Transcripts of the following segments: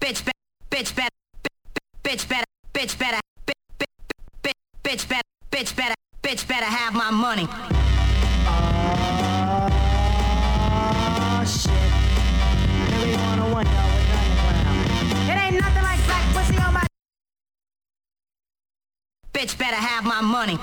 bitch better, bitch better, bitch better, bitch better, bitch better, bitch better, bitch better have my money. Oh shit. It ain't nothing like black pussy on my. Bitch better have my money.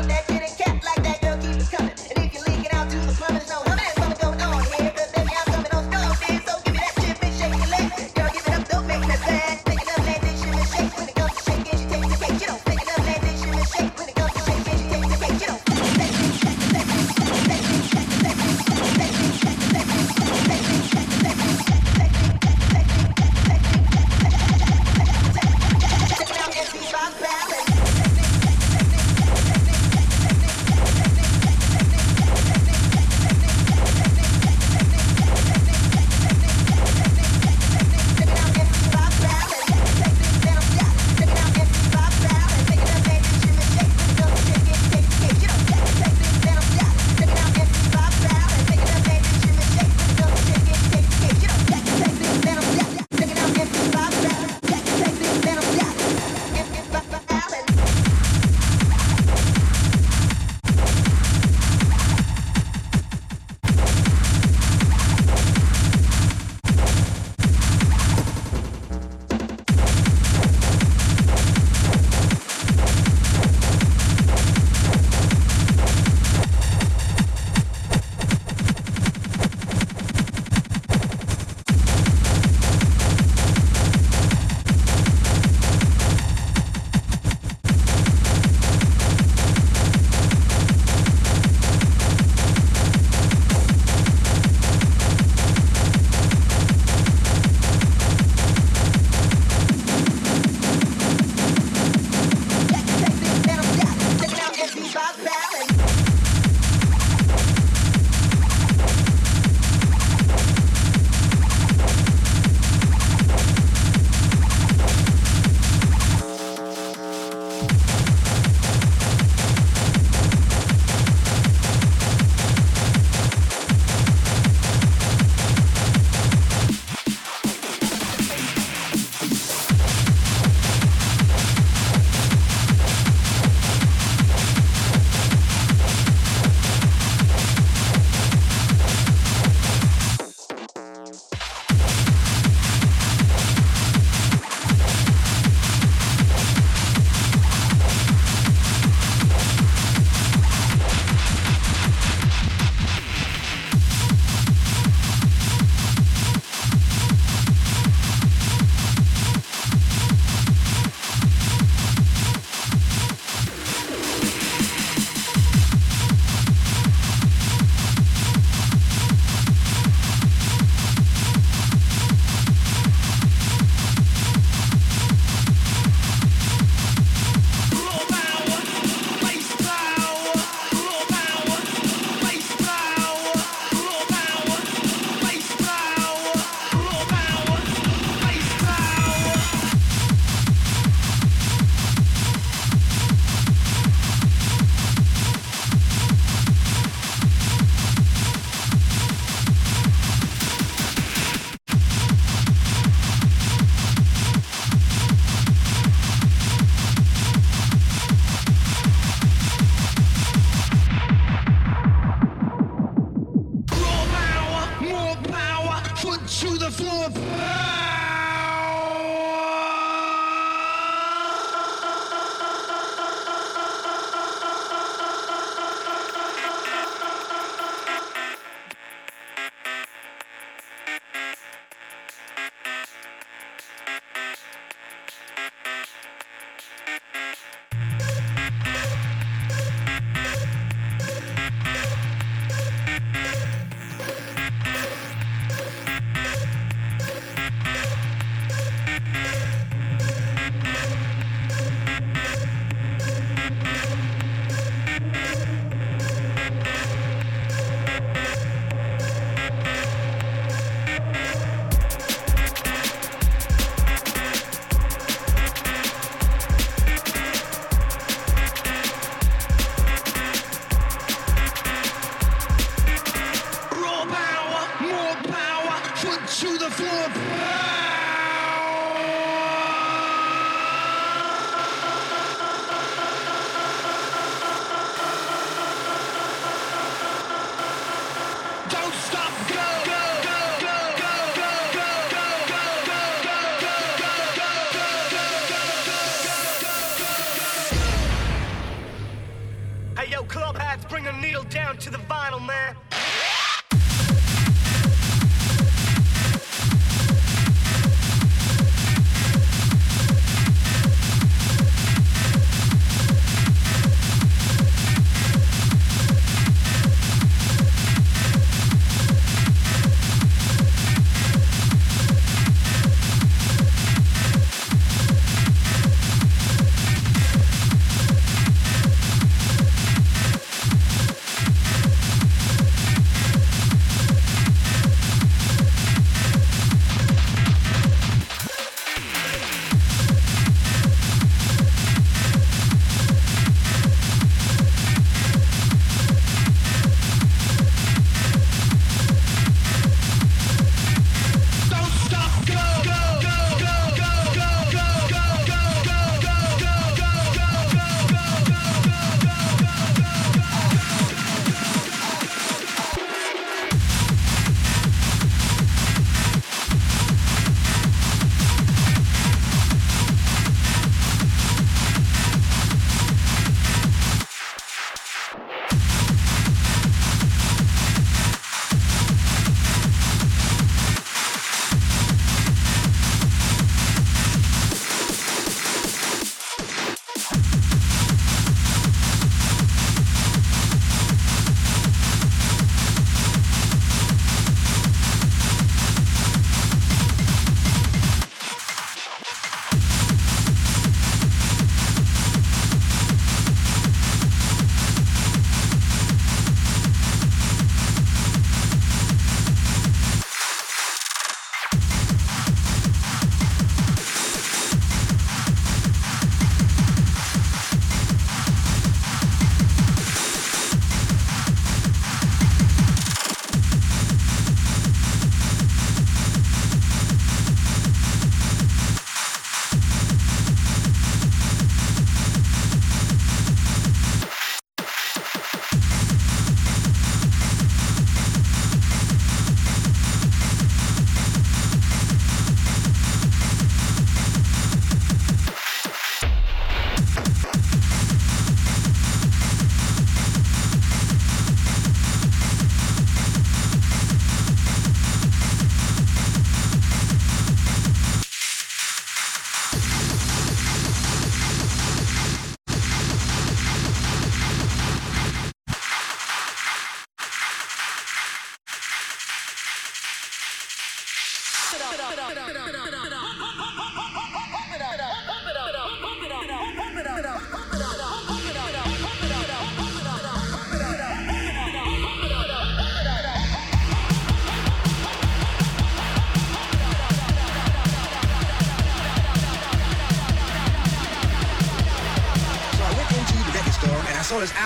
love that kitty cat.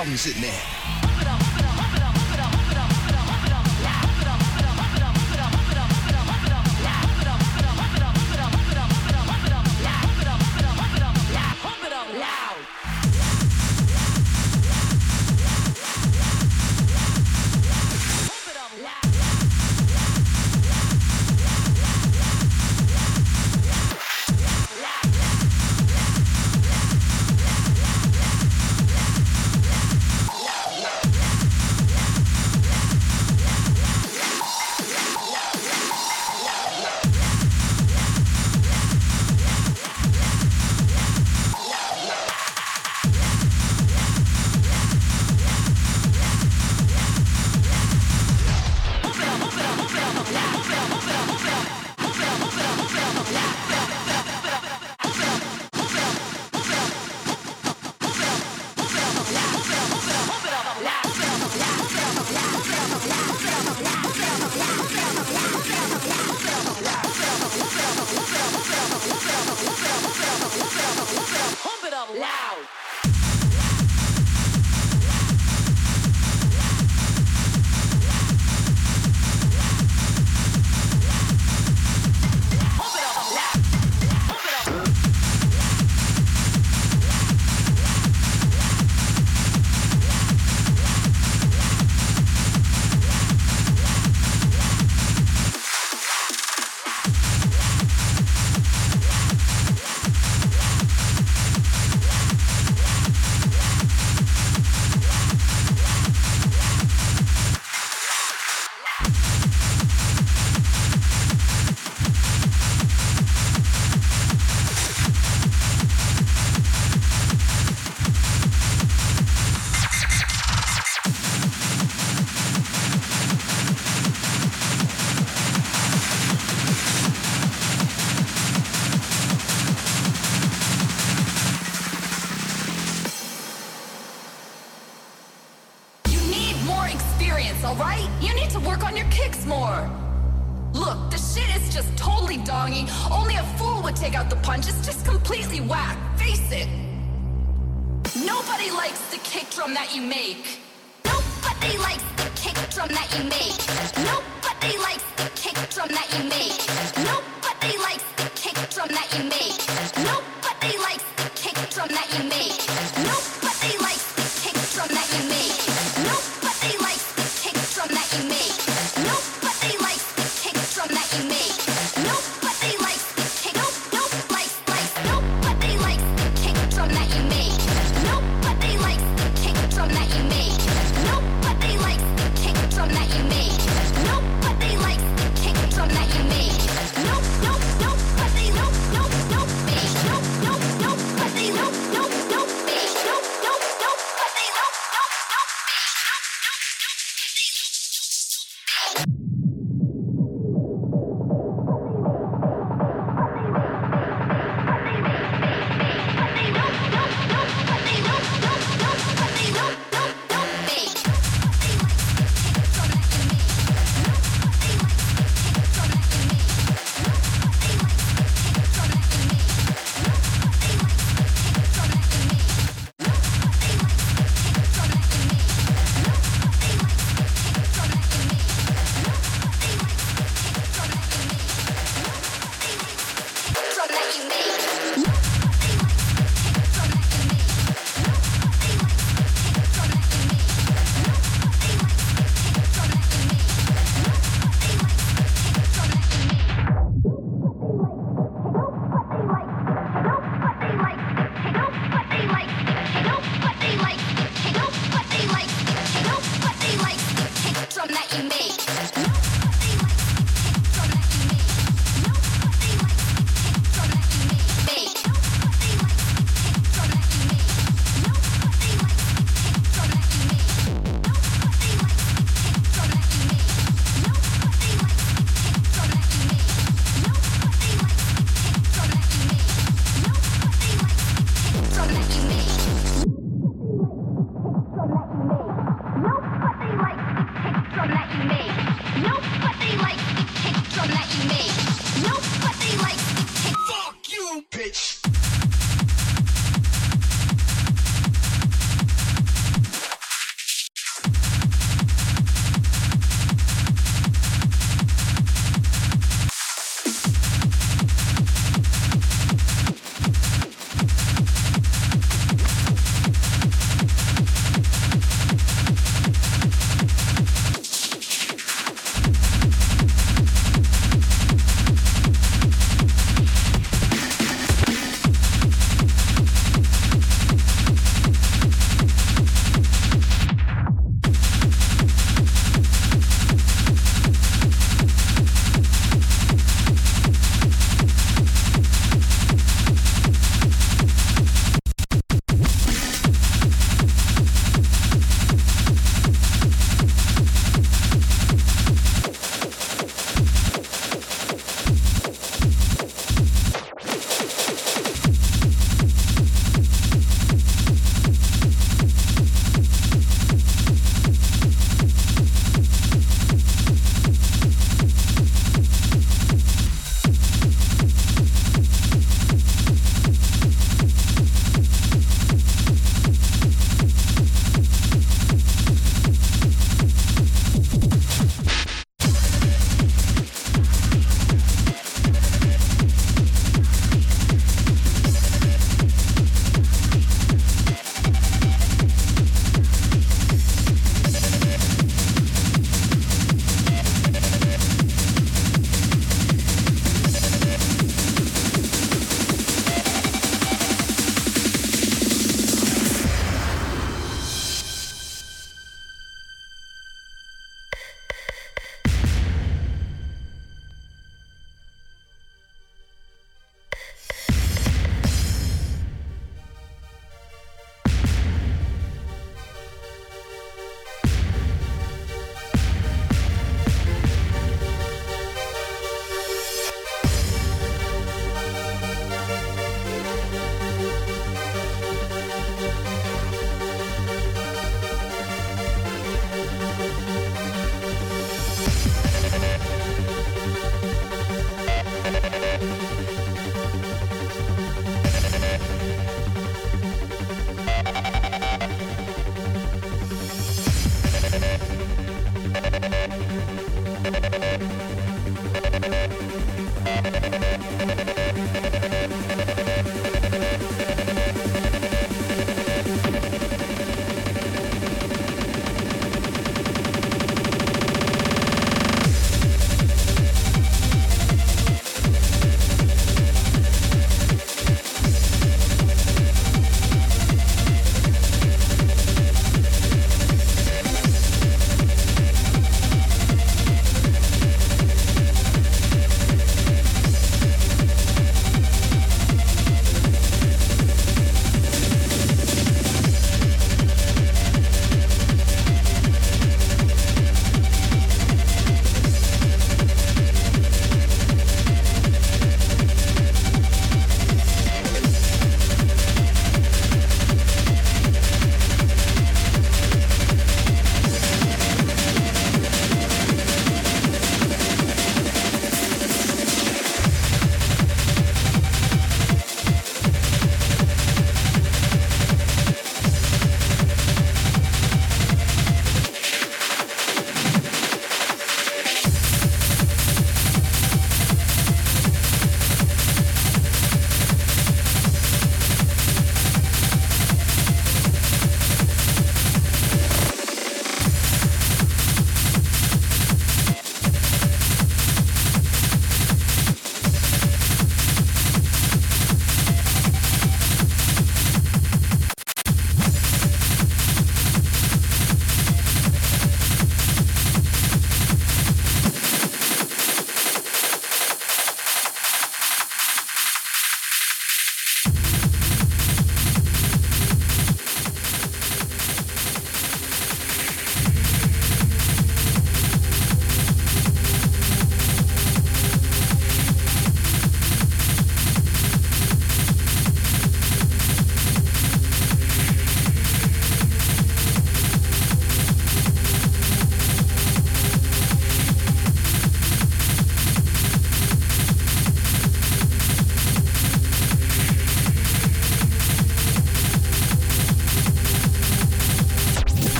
albums in there. Face it. Nobody likes the kick drum that you make. Nobody likes the kick drum that you make. Nobody likes the kick drum that you make. Nobody likes the kick drum that you make. Nobody likes the kick drum that you make. Nobody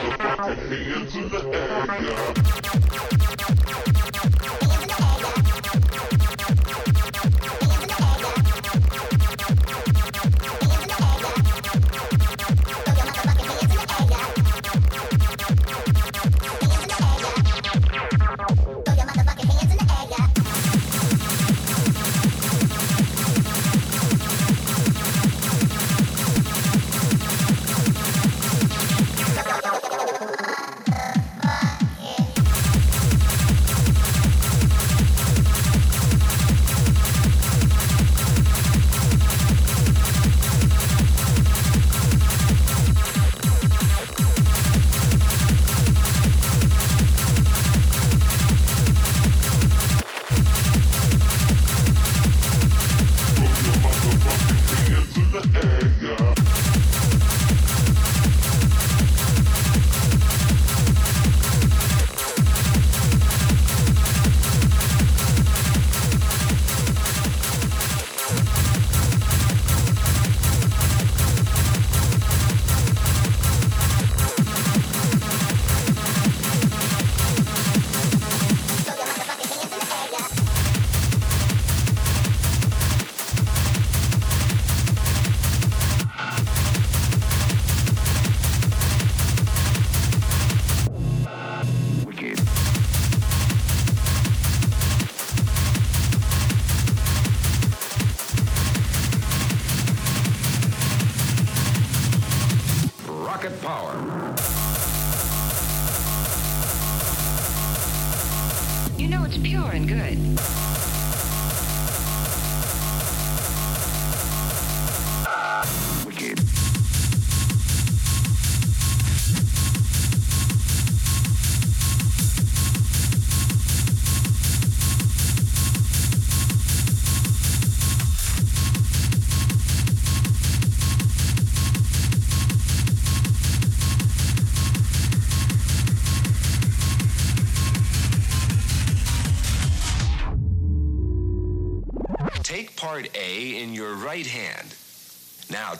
Rocket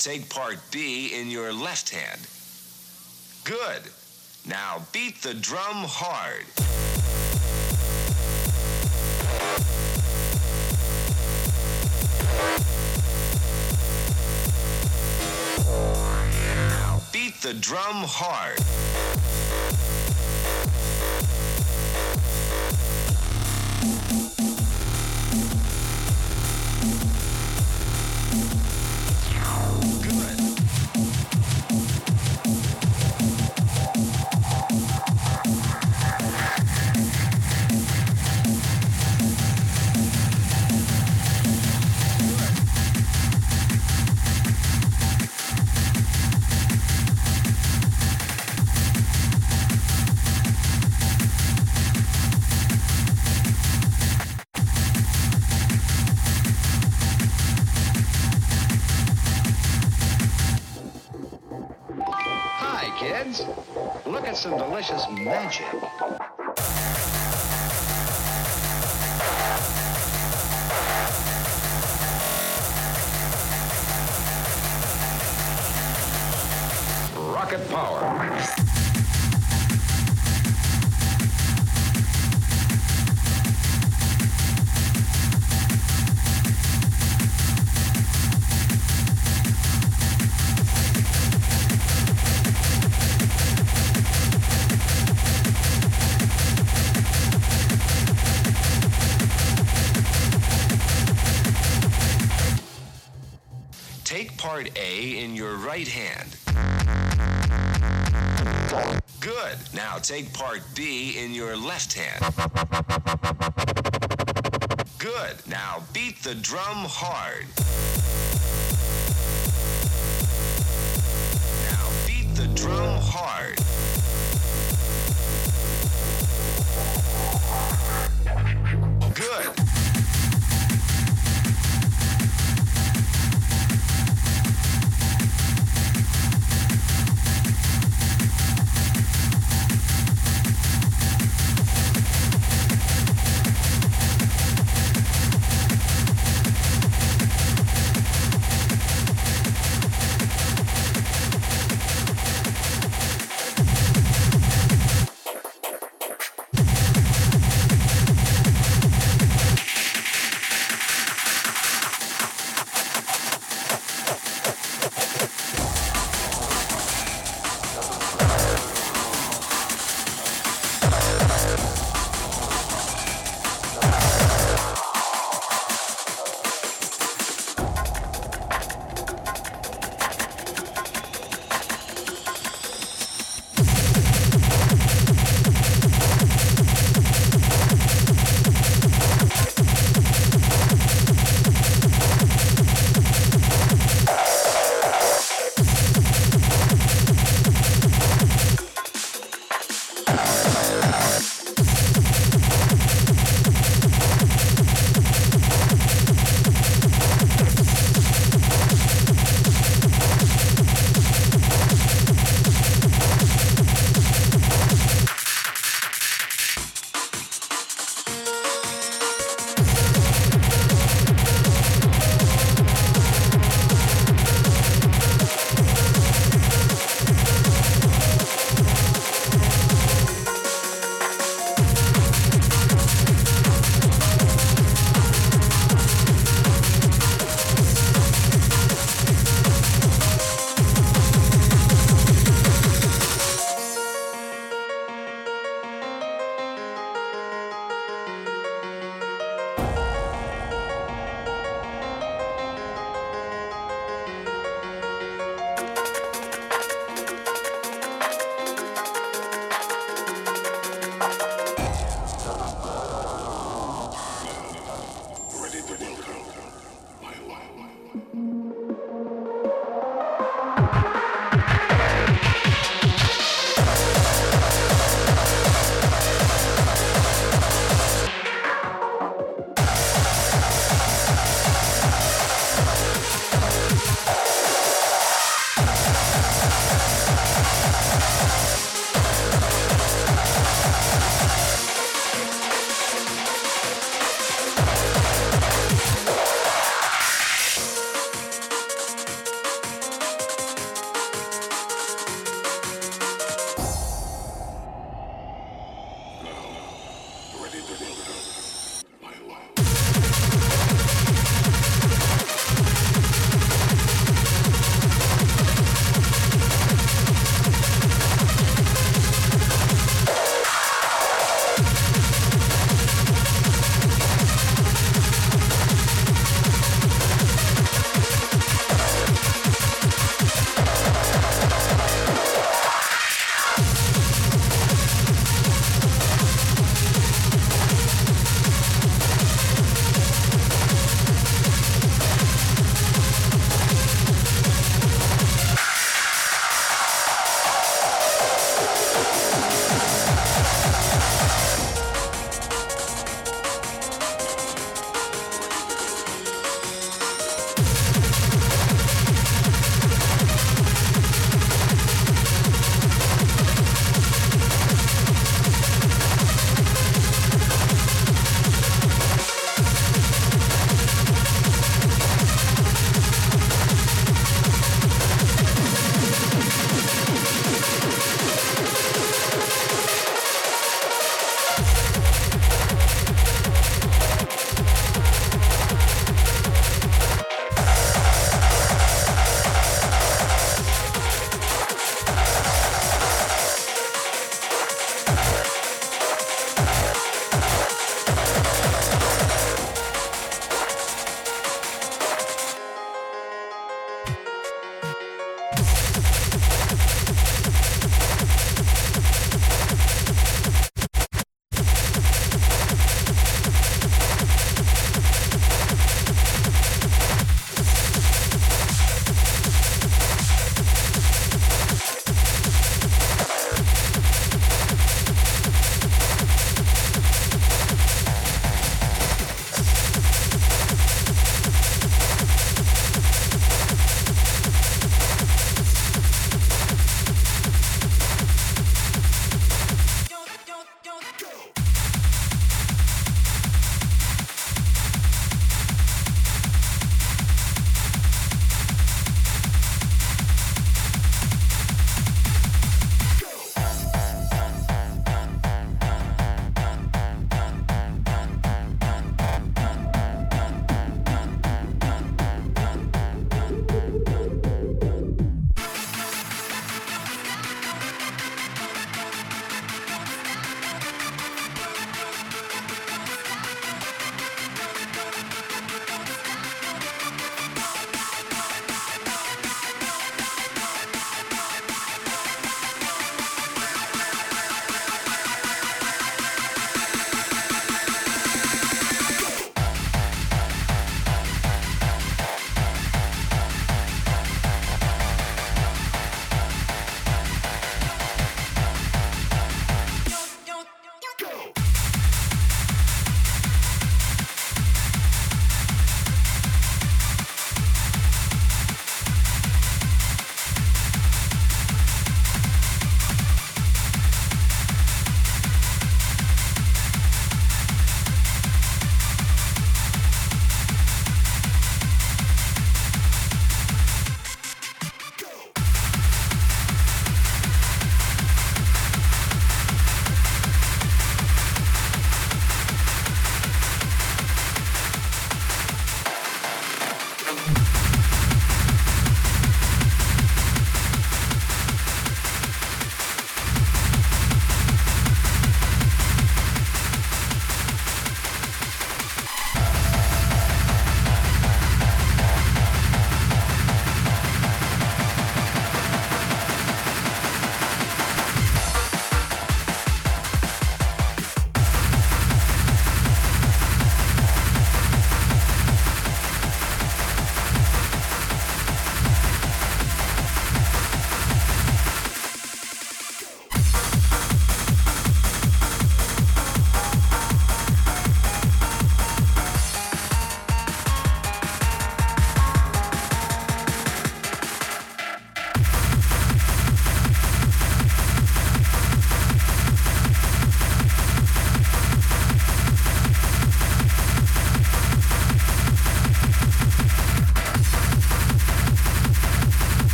take part B in your left hand. Good. Now beat the drum hard. Beat the drum hard. Take part B in your left hand. Good. Now beat the drum hard.